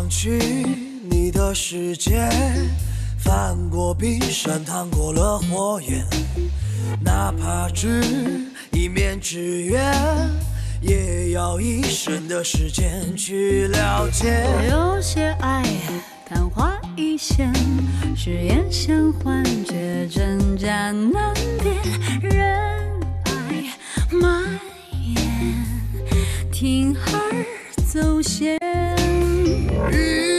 想去你的世界，翻过冰山，趟过了火焰，哪怕只一面之缘，也要一生的时间去了解。有些爱昙花一现，是眼前幻觉，真假难辨，任爱蔓延，听儿走险。Peace.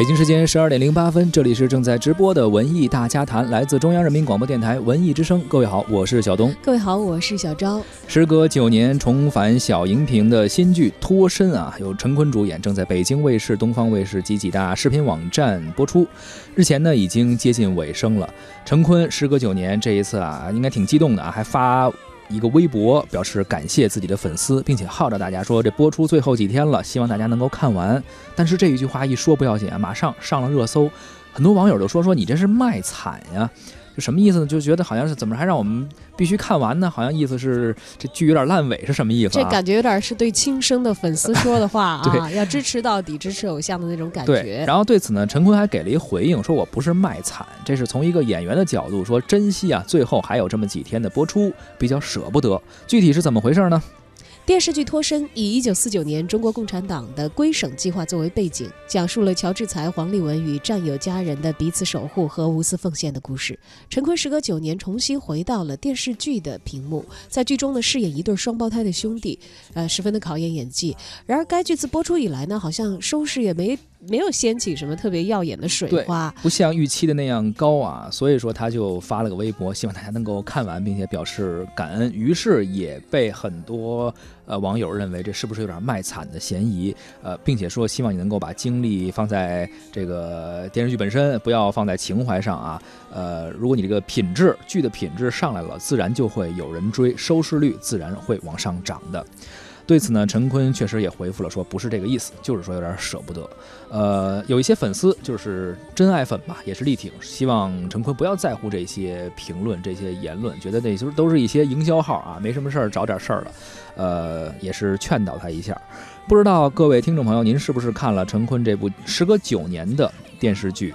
北京时间十二点零八分，这里是正在直播的文艺大家谈，来自中央人民广播电台文艺之声。各位好，我是小东。各位好，我是小昭。时隔九年重返小荧屏的新剧《脱身》啊，由陈坤主演，正在北京卫视、东方卫视及几大视频网站播出。日前呢，已经接近尾声了。陈坤时隔九年，这一次啊，应该挺激动的啊，还发一个微博表示感谢自己的粉丝，并且号召大家说，这播出最后几天了，希望大家能够看完。但是这一句话一说不要紧啊，马上上了热搜，很多网友都说说你这是卖惨呀。就什么意思呢？就觉得好像是怎么还让我们必须看完呢？好像意思是这剧有点烂尾是什么意思、啊？这感觉有点是对亲生的粉丝说的话啊，对要支持到底，支持偶像的那种感对，觉。然后对此呢，陈坤还给了一回应，说我不是卖惨，这是从一个演员的角度说，珍惜啊，最后还有这么几天的播出，比较舍不得。具体是怎么回事呢？电视剧《脱身》以一九四九年中国共产党的归省计划作为背景，讲述了乔志才、黄立文与战友家人的彼此守护和无私奉献的故事。陈坤时隔九年重新回到了电视剧的屏幕，在剧中呢饰演一对双胞胎的兄弟，呃，十分的考验演技。然而该剧自播出以来呢，好像收视也没没有掀起什么特别耀眼的水花。不像预期的那样高啊，所以说他就发了个微博，希望大家能够看完，并且表示感恩。于是也被很多呃网友认为这是不是有点卖惨的嫌疑？呃，并且说希望你能够把精力放在这个电视剧本身，不要放在情怀上啊。呃，如果你这个品质剧的品质上来了，自然就会有人追，收视率自然会往上涨的。对此呢，陈坤确实也回复了说，不是这个意思，就是说有点舍不得。呃，有一些粉丝就是真爱粉吧，也是力挺，希望陈坤不要在乎这些评论、这些言论，觉得那就是都是一些营销号啊，没什么事儿找点事儿了。呃，也是劝导他一下。不知道各位听众朋友，您是不是看了陈坤这部时隔九年的电视剧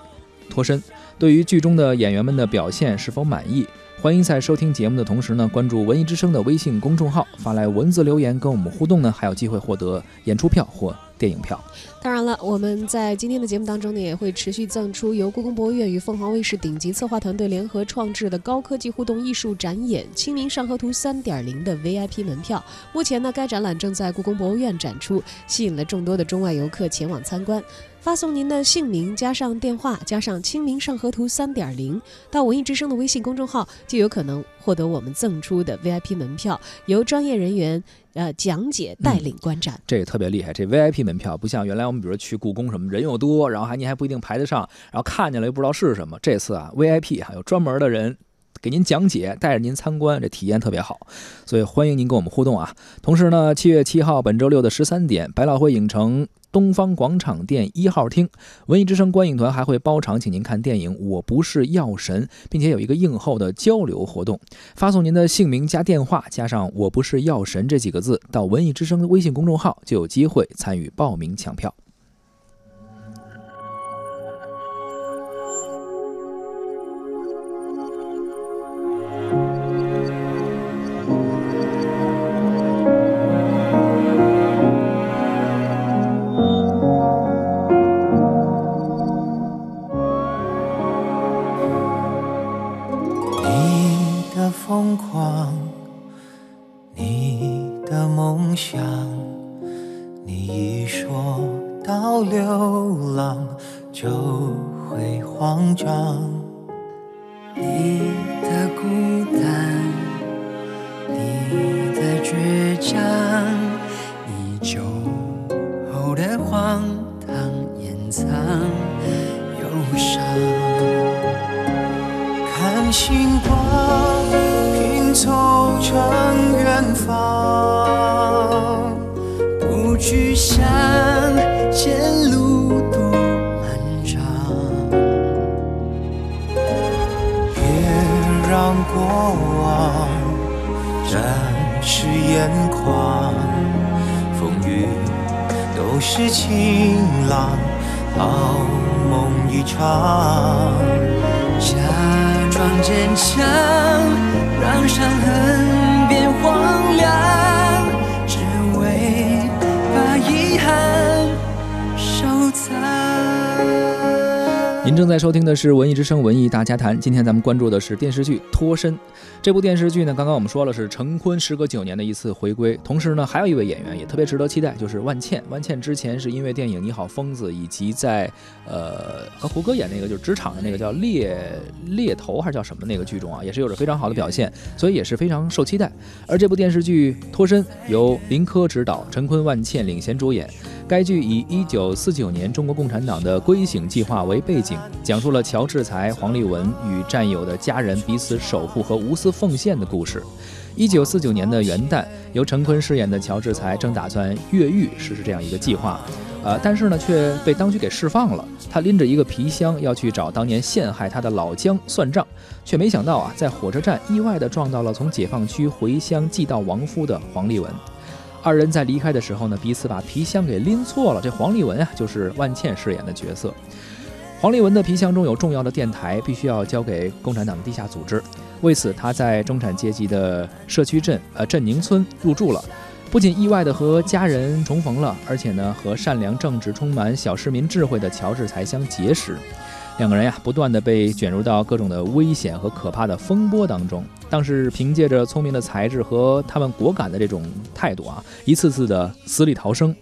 《脱身》？对于剧中的演员们的表现是否满意？欢迎在收听节目的同时呢，关注文艺之声的微信公众号，发来文字留言跟我们互动呢，还有机会获得演出票或电影票。当然了，我们在今天的节目当中呢，也会持续赠出由故宫博物院与凤凰卫视顶级策划团队联合创制的高科技互动艺术展演《清明上河图三点零》的 VIP 门票。目前呢，该展览正在故宫博物院展出，吸引了众多的中外游客前往参观。发送您的姓名加上电话加上“清明上河图三点零”到文艺之声的微信公众号，就有可能获得我们赠出的 VIP 门票，由专业人员呃讲解带领观展。这个特别厉害，这 VIP 门票不像原来我们比如说去故宫什么人又多，然后还您还不一定排得上，然后看见了又不知道是什么。这次啊 VIP 还有专门的人给您讲解，带着您参观，这体验特别好，所以欢迎您跟我们互动啊。同时呢，七月七号本周六的十三点，百老汇影城。东方广场店一号厅，文艺之声观影团还会包场，请您看电影《我不是药神》，并且有一个映后的交流活动。发送您的姓名加电话加上“我不是药神”这几个字到文艺之声的微信公众号，就有机会参与报名抢票。的梦想，你一说到流浪就会慌张。你的孤单，你的倔强，你酒后的荒唐掩藏忧伤。看星光，拼凑成远方，去想前路多漫长，别让过往沾湿眼眶，风雨都是晴朗，好梦一场，假装坚强，让伤痕您正在收听的是《文艺之声·文艺大家谈》，今天咱们关注的是电视剧《脱身》。这部电视剧呢，刚刚我们说了是陈坤时隔九年的一次回归，同时呢，还有一位演员也特别值得期待，就是万茜。万茜之前是因为电影《你好，疯子》，以及在呃和胡歌演那个就是职场的那个叫猎猎头还是叫什么那个剧中啊，也是有着非常好的表现，所以也是非常受期待。而这部电视剧《脱身》由林科执导，陈坤、万茜领衔主演。该剧以1949年中国共产党的归省计划为背景，讲述了乔治才、黄立文与战友的家人彼此守护和无私奉献的故事。1949年的元旦，由陈坤饰演的乔治才正打算越狱实施这样一个计划，呃，但是呢却被当局给释放了。他拎着一个皮箱要去找当年陷害他的老姜算账，却没想到啊，在火车站意外地撞到了从解放区回乡寄到亡夫的黄立文。二人在离开的时候呢，彼此把皮箱给拎错了。这黄立文啊，就是万茜饰演的角色。黄立文的皮箱中有重要的电台，必须要交给共产党的地下组织。为此，他在中产阶级的社区镇呃镇宁村入住了。不仅意外的和家人重逢了，而且呢，和善良正直、充满小市民智慧的乔治才相结识。两个人呀，不断的被卷入到各种的危险和可怕的风波当中。但是凭借着聪明的才智和他们果敢的这种态度啊，一次次的死里逃生。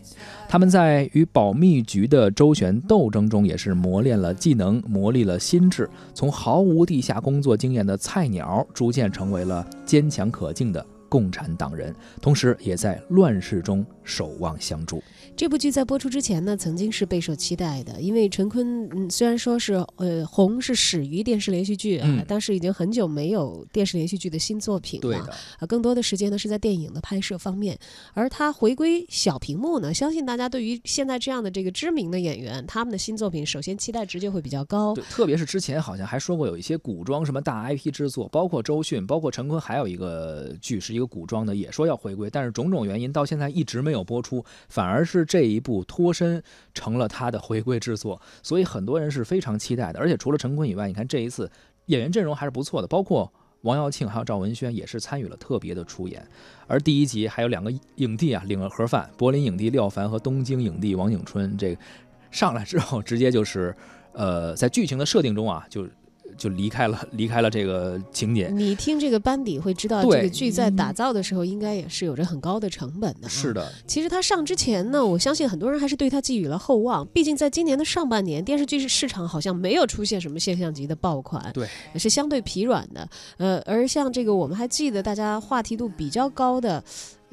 他们在与保密局的周旋斗争中，也是磨练了技能，磨砺了心智。从毫无地下工作经验的菜鸟，逐渐成为了坚强可敬的共产党人，同时也在乱世中守望相助。这部剧在播出之前呢，曾经是备受期待的，因为陈坤嗯虽然说是呃红是始于电视连续剧啊，嗯但是已经很久没有电视连续剧的新作品了。对的，啊，更多的时间呢是在电影的拍摄方面，而他回归小屏幕呢，相信大家对于现在这样的这个知名的演员，他们的新作品，首先期待值就会比较高。对，特别是之前好像还说过有一些古装什么大 IP 制作，包括周迅，包括陈坤，还有一个剧是一个古装的，也说要回归，但是种种原因到现在一直没有播出，反而是这一部脱身成了他的回归制作，所以很多人是非常期待的。而且除了陈坤以外，你看这一次演员阵容还是不错的，包括。王耀庆还有赵文轩也是参与了特别的出演，而第一集还有两个影帝啊领了盒饭，柏林影帝廖凡和东京影帝王景春，这上来之后直接就是，呃，在剧情的设定中啊，就就离开了离开了这个情节。你听这个班底会知道，这个剧在打造的时候应该也是有着很高的成本的、是。的，其实它上之前呢，我相信很多人还是对它寄予了厚望。毕竟在今年的上半年，电视剧市场好像没有出现什么现象级的爆款，对，也是相对疲软的。呃，而像这个我们还记得大家话题度比较高的，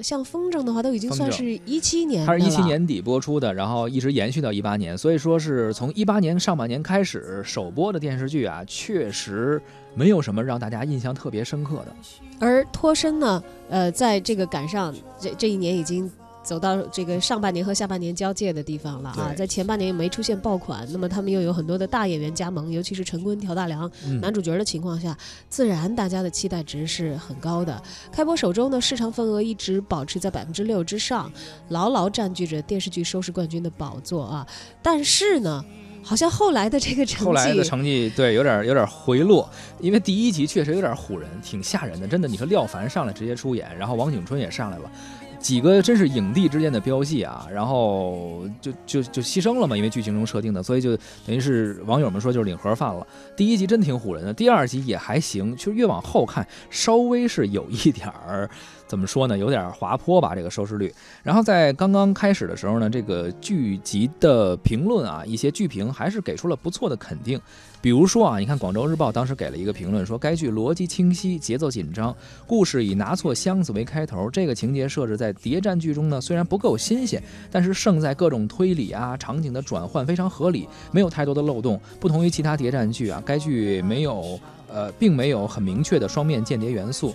像风筝的话，都已经算是一七年的它是一七年底播出的，然后一直延续到一八年，所以说是从一八年上半年开始首播的电视剧啊，确实没有什么让大家印象特别深刻的。而脱身呢，呃，在这个赶上这这一年已经走到这个上半年和下半年交界的地方了啊，在前半年也没出现爆款，那么他们又有很多的大演员加盟，尤其是陈坤、调大梁嗯，男主角的情况下，自然大家的期待值是很高的。开播首周呢，市场份额一直保持在百分之六之上，牢牢占据着电视剧收视冠军的宝座啊。但是呢，好像后来的这个成绩后来的，成绩对有点有点回落，因为第一集确实有点唬人，挺吓人的，真的。你说廖凡上来直接出演，然后王景春也上来了。几个真是影帝之间的飙戏啊，然后就就就牺牲了嘛，因为剧情中设定的，所以就等于是网友们说就是领盒饭了。第一集真挺唬人的，第二集也还行，就越往后看稍微是有一点儿怎么说呢，有点滑坡吧这个收视率。然后在刚刚开始的时候呢，这个剧集的评论啊，一些剧评还是给出了不错的肯定。比如说啊，你看《广州日报》当时给了一个评论，说该剧逻辑清晰，节奏紧张，故事以拿错箱子为开头。这个情节设置在谍战剧中呢，虽然不够新鲜，但是胜在各种推理啊、场景的转换非常合理，没有太多的漏洞。不同于其他谍战剧啊，该剧没有 呃，并没有很明确的双面间谍元素，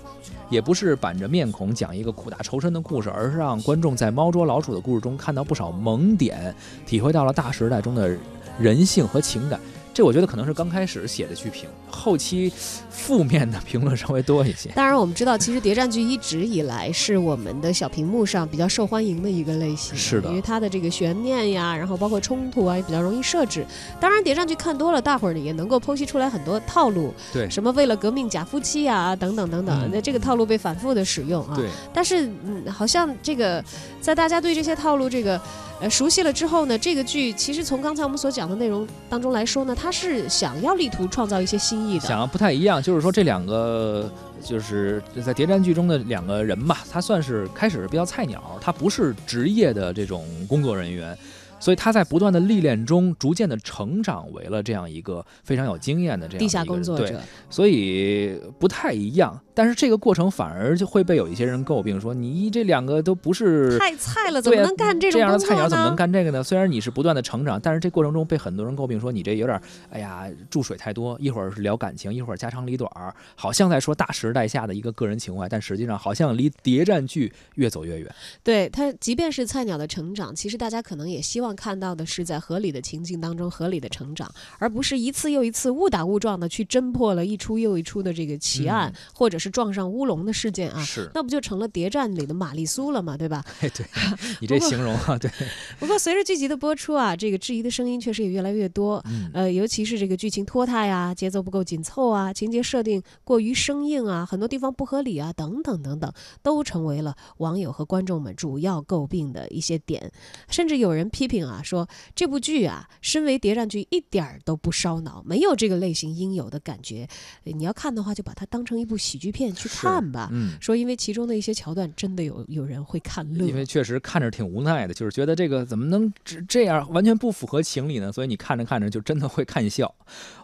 也不是板着面孔讲一个苦大仇深的故事，而是让观众在猫捉老鼠的故事中看到不少萌点，体会到了大时代中的人性和情感。这我觉得可能是刚开始写的剧评，后期负面的评论稍微多一些。当然，我们知道，其实谍战剧一直以来是我们的小屏幕上比较受欢迎的一个类型。是的，因为它的这个悬念呀，然后包括冲突啊，也比较容易设置。当然，谍战剧看多了，大伙儿也能够剖析出来很多套路。对，什么为了革命假夫妻啊，等等等等，那这个套路被反复的使用啊。对。但是，嗯，好像这个在大家对这些套路这个。呃，熟悉了之后呢，这个剧其实从刚才我们所讲的内容当中来说呢，他是想要力图创造一些新意的，想要不太一样，就是说这两个就是在谍战剧中的两个人吧，他算是开始是比较菜鸟，他不是职业的这种工作人员。所以他在不断的历练中，逐渐的成长为了这样一个非常有经验的这样地下工作者，所以不太一样。但是这个过程反而就会被有一些人诟病，说你这两个都不是太菜了，怎么能干这种这样的菜鸟怎么能干这个呢？虽然你是不断的成长，但是这过程中被很多人诟病说你这有点，哎呀注水太多，一会儿是聊感情，一会儿家长里短儿，好像在说大时代下的一个个人情怀，但实际上好像离谍战剧越走越远。对他，即便是菜鸟的成长，其实大家可能也希望。看到的是在合理的情境当中合理的成长，而不是一次又一次误打误撞的去侦破了一出又一出的这个奇案，或者是撞上乌龙的事件啊。是，那不就成了谍战里的玛丽苏了吗？对吧？对，你这形容啊，对。不过随着剧集的播出啊，这个质疑的声音确实也越来越多。呃，尤其是这个剧情拖沓呀，节奏不够紧凑啊，情节设定过于生硬啊，很多地方不合理啊，等等等等，都成为了网友和观众们主要诟病的一些点。甚至有人批评。啊，说这部剧啊，身为谍战剧，一点儿都不烧脑，没有这个类型应有的感觉。你要看的话，就把它当成一部喜剧片去看吧。嗯，说因为其中的一些桥段，真的有有人会看乐。因为确实看着挺无奈的，就是觉得这个怎么能这这样，完全不符合情理呢？所以你看着看着就真的会看笑。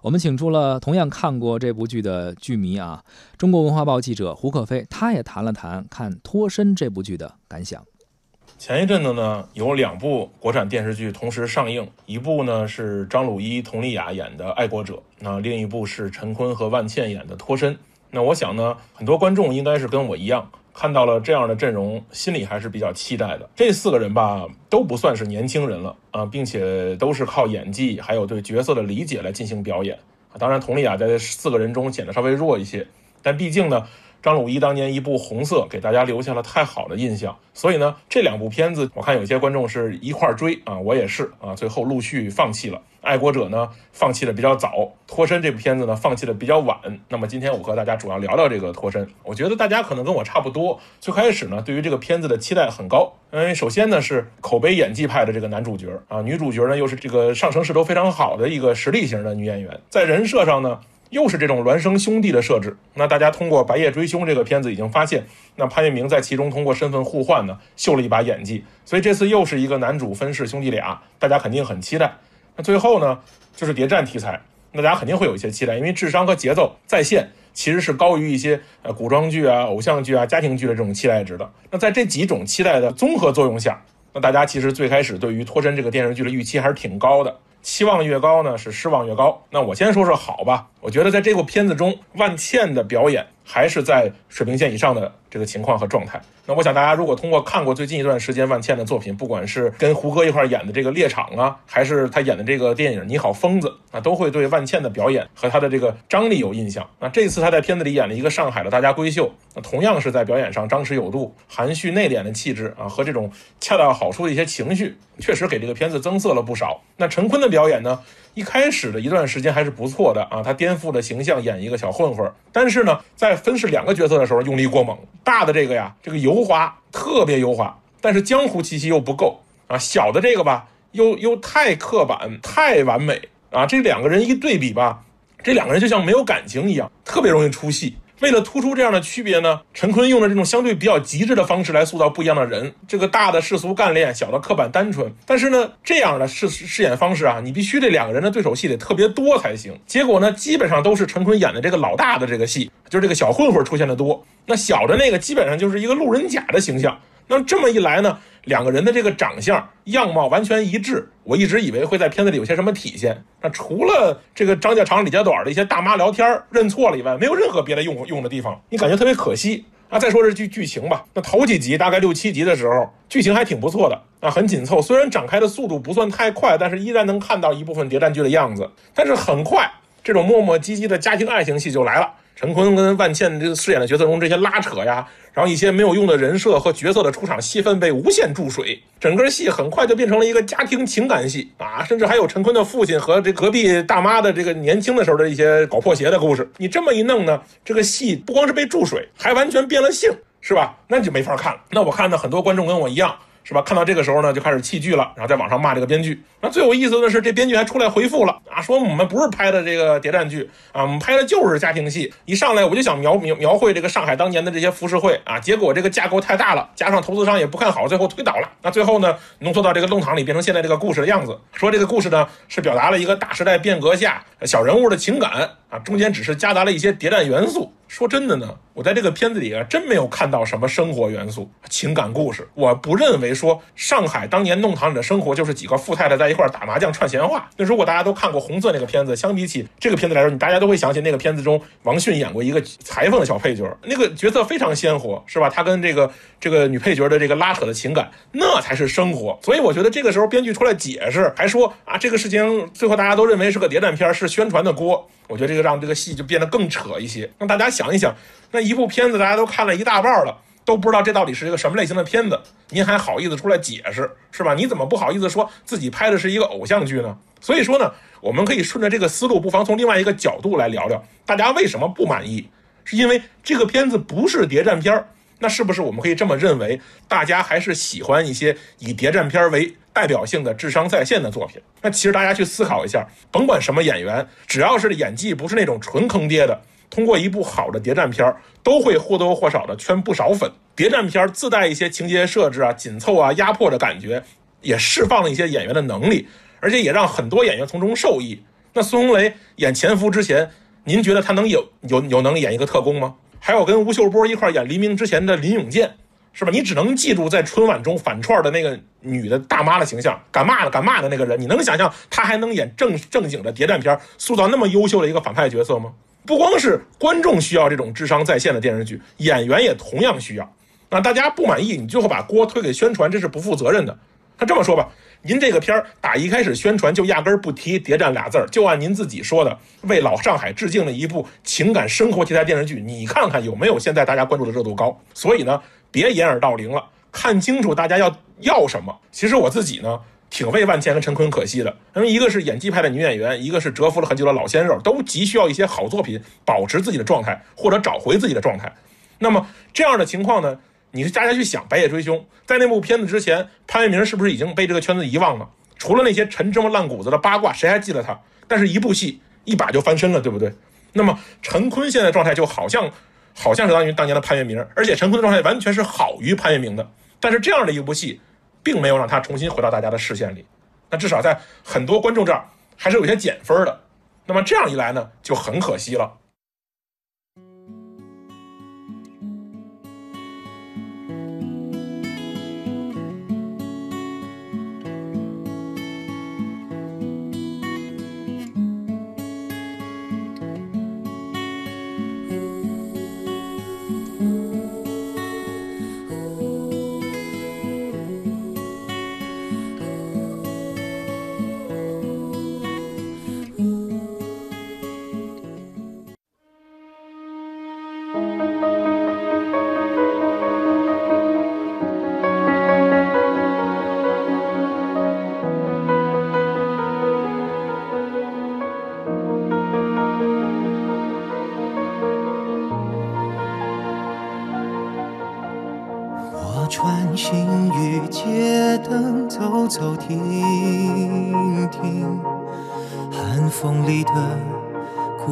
我们请出了同样看过这部剧的剧迷啊，中国文化报记者胡可飞，他也谈了谈看《脱身》这部剧的感想。前一阵子呢，有两部国产电视剧同时上映，一部呢是张鲁一、佟丽娅演的《爱国者》，那另一部是陈坤和万茜演的《脱身》。那我想呢，很多观众应该是跟我一样，看到了这样的阵容，心里还是比较期待的。这四个人吧，都不算是年轻人了啊，并且都是靠演技还有对角色的理解来进行表演。当然，佟丽娅在这四个人中显得稍微弱一些，但毕竟呢。张鲁一当年一部《红色》给大家留下了太好的印象，所以呢，这两部片子我看有些观众是一块儿追啊，我也是啊，最后陆续放弃了。爱国者呢，放弃的比较早；脱身这部片子呢，放弃的比较晚。那么今天我和大家主要聊聊这个脱身。我觉得大家可能跟我差不多，最开始呢，对于这个片子的期待很高，因为首先呢是口碑演技派的这个男主角啊，女主角呢又是这个上升势头非常好的一个实力型的女演员，在人设上呢。又是这种孪生兄弟的设置，那大家通过《白夜追凶》这个片子已经发现，那潘粤明在其中通过身份互换呢，秀了一把演技，所以这次又是一个男主分饰兄弟俩，大家肯定很期待。那最后呢，就是谍战题材，那大家肯定会有一些期待，因为智商和节奏在线其实是高于一些呃古装剧啊、偶像剧啊、家庭剧的这种期待值的。那在这几种期待的综合作用下，那大家其实最开始对于《脱身》这个电视剧的预期还是挺高的。期望越高呢，是失望越高。那我先说说好吧，我觉得在这部片子中，万茜的表演还是在水平线以上的这个情况和状态。那我想大家如果通过看过最近一段时间万茜的作品，不管是跟胡歌一块演的这个《猎场》啊，还是他演的这个电影《你好，疯子》啊，都会对万茜的表演和他的这个张力有印象。那这次他在片子里演了一个上海的大家闺秀，那同样是在表演上张弛有度、含蓄内敛的气质啊，和这种恰到好处的一些情绪，确实给这个片子增色了不少。那陈坤的表演呢？一开始的一段时间还是不错的啊，他颠覆了形象，演一个小混混。但是呢，在分饰两个角色的时候用力过猛，大的这个呀，这个油滑，特别油滑，但是江湖气息又不够啊。小的这个吧，又又太刻板，太完美啊。这两个人一对比吧，这两个人就像没有感情一样，特别容易出戏。为了突出这样的区别呢，陈坤用了这种相对比较极致的方式来塑造不一样的人。这个大的世俗干练，小的刻板单纯。但是呢，这样的饰饰演方式啊，你必须这两个人的对手戏得特别多才行。结果呢，基本上都是陈坤演的这个老大的这个戏，就是这个小混混出现的多。那小的那个基本上就是一个路人甲的形象那这么一来呢，两个人的这个长相样貌完全一致，我一直以为会在片子里有些什么体现。那除了这个张家长李家短的一些大妈聊天认错了以外，没有任何别的用用的地方，你感觉特别可惜。啊，再说这剧剧情吧。那头几集大概六七集的时候，剧情还挺不错的啊，很紧凑。虽然展开的速度不算太快，但是依然能看到一部分谍战剧的样子。但是很快，这种磨磨唧唧的家庭爱情戏就来了。陈坤跟万茜这饰演的角色中这些拉扯呀，然后一些没有用的人设和角色的出场戏份被无限注水，整个戏很快就变成了一个家庭情感戏啊，甚至还有陈坤的父亲和这隔壁大妈的这个年轻的时候的一些搞破鞋的故事。你这么一弄呢，这个戏不光是被注水，还完全变了性，是吧？那就没法看了。那我看呢，很多观众跟我一样。是吧？看到这个时候呢，就开始弃剧了，然后在网上骂这个编剧。那最有意思的是，这编剧还出来回复了啊，说我们不是拍的这个谍战剧啊，我们拍的就是家庭戏。一上来我就想描描描绘这个上海当年的这些浮世绘啊，结果这个架构太大了，加上投资商也不看好，最后推倒了。那最后呢，浓缩到这个弄堂里，变成现在这个故事的样子。说这个故事呢，是表达了一个大时代变革下小人物的情感啊，中间只是夹杂了一些谍战元素。说真的呢，我在这个片子里啊，真没有看到什么生活元素、情感故事。我不认为说上海当年弄堂里的生活就是几个富太太在一块打麻将串闲话。那如果大家都看过《红色》那个片子，相比起这个片子来说，你大家都会想起那个片子中王迅演过一个裁缝的小配角，那个角色非常鲜活，是吧？他跟这个这个女配角的这个拉扯的情感，那才是生活。所以我觉得这个时候编剧出来解释，还说啊，这个事情最后大家都认为是个谍战片，是宣传的锅。我觉得这个让这个戏就变得更扯一些，让大家想一想，那一部片子大家都看了一大半了，都不知道这到底是一个什么类型的片子，您还好意思出来解释是吧？你怎么不好意思说自己拍的是一个偶像剧呢？所以说呢，我们可以顺着这个思路，不妨从另外一个角度来聊聊，大家为什么不满意？是因为这个片子不是谍战片儿。那是不是我们可以这么认为？大家还是喜欢一些以谍战片为代表性的智商在线的作品？那其实大家去思考一下，甭管什么演员，只要是演技不是那种纯坑爹的，通过一部好的谍战片，都会或多或少的圈不少粉。谍战片自带一些情节设置啊，紧凑啊，压迫的感觉，也释放了一些演员的能力，而且也让很多演员从中受益。那孙红雷演潜伏之前，您觉得他能有有有能力演一个特工吗？还有跟吴秀波一块演黎明之前的林永健，是吧？你只能记住在春晚中反串的那个女的大妈的形象，敢骂的敢骂的那个人。你能想象他还能演正正经的谍战片，塑造那么优秀的一个反派角色吗？不光是观众需要这种智商在线的电视剧，演员也同样需要。那大家不满意，你最后把锅推给宣传，这是不负责任的。那这么说吧。您这个片儿打一开始宣传就压根儿不提谍战俩字儿，就按您自己说的，为老上海致敬的一部情感生活题材电视剧，你看看有没有现在大家关注的热度高？所以呢，别掩耳盗铃了，看清楚大家要要什么。其实我自己呢，挺为万茜和陈坤可惜的，因为一个是演技派的女演员，一个是蛰伏了很久的老鲜肉，都急需要一些好作品保持自己的状态或者找回自己的状态。那么这样的情况呢？你是大家去想《白夜追凶》在那部片子之前，潘粤明是不是已经被这个圈子遗忘了？除了那些陈芝麻烂谷子的八卦，谁还记得他？但是一部戏一把就翻身了，对不对？那么陈坤现在状态就好像，好像是当于当年的潘粤明，而且陈坤的状态完全是好于潘粤明的。但是这样的一部戏，并没有让他重新回到大家的视线里。那至少在很多观众这儿还是有些减分的。那么这样一来呢，就很可惜了。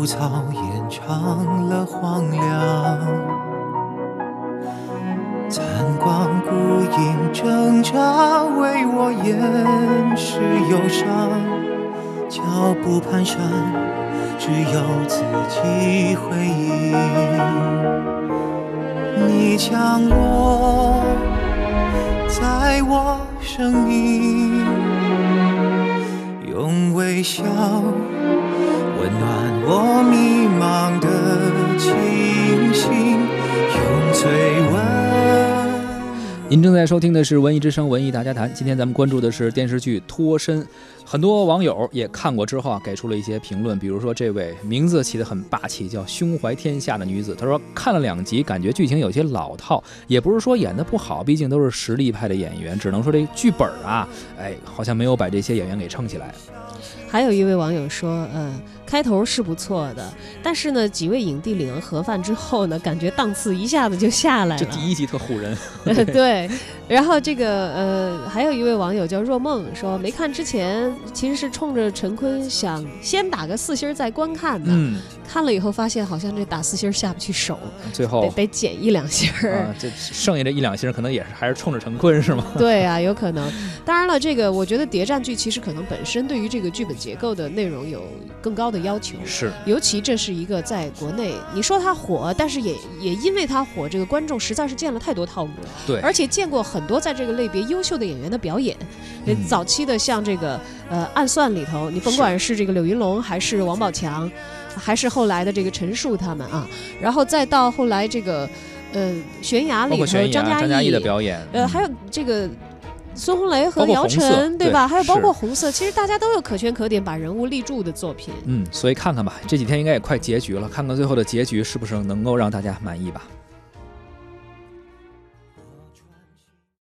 草延长了荒凉。残光孤影挣扎，为我掩饰忧伤。脚步蹒跚，只有自己回应。你降落。在我生命，用微笑温暖我迷茫的清醒，用最温。您正在收听的是《文艺之声·文艺大家谈》，今天咱们关注的是电视剧《脱身》，很多网友也看过之后啊，给出了一些评论，比如说这位名字起得很霸气，叫胸怀天下的女子，她说看了两集，感觉剧情有些老套，也不是说演的不好，毕竟都是实力派的演员，只能说这剧本啊，哎，好像没有把这些演员给撑起来。还有一位网友说，呃，开头是不错的，但是呢，几位影帝领了盒饭之后呢，感觉档次一下子就下来了。这第一集特唬人。对，然后这个呃，还有一位网友叫若梦说，没看之前其实是冲着陈坤想先打个四星再观看的，嗯，看了以后发现好像这打四星下不去手，最后得得减一两星儿。啊，这剩下这一两星可能也是还是冲着陈坤是吗？对啊，有可能。当然了，这个我觉得谍战剧其实可能本身对于这个剧本结构的内容有更高的要求，是，尤其这是一个在国内，你说它火，但是也也因为它火，这个观众实在是见了太多套路了，对，而且见过很多在这个类别优秀的演员的表演。嗯。早期的像这个呃《暗算》里头，你甭管是这个柳云龙还是王宝强，还是后来的这个陈数他们啊，然后再到后来这个呃悬崖里头张张嘉译译的表演，呃，嗯还有这个孙红雷和姚晨，对吧？还有包括红色，其实大家都有可圈可点，把人物立住的作品。嗯，所以看看吧，这几天应该也快结局了，看看最后的结局是不是能够让大家满意吧。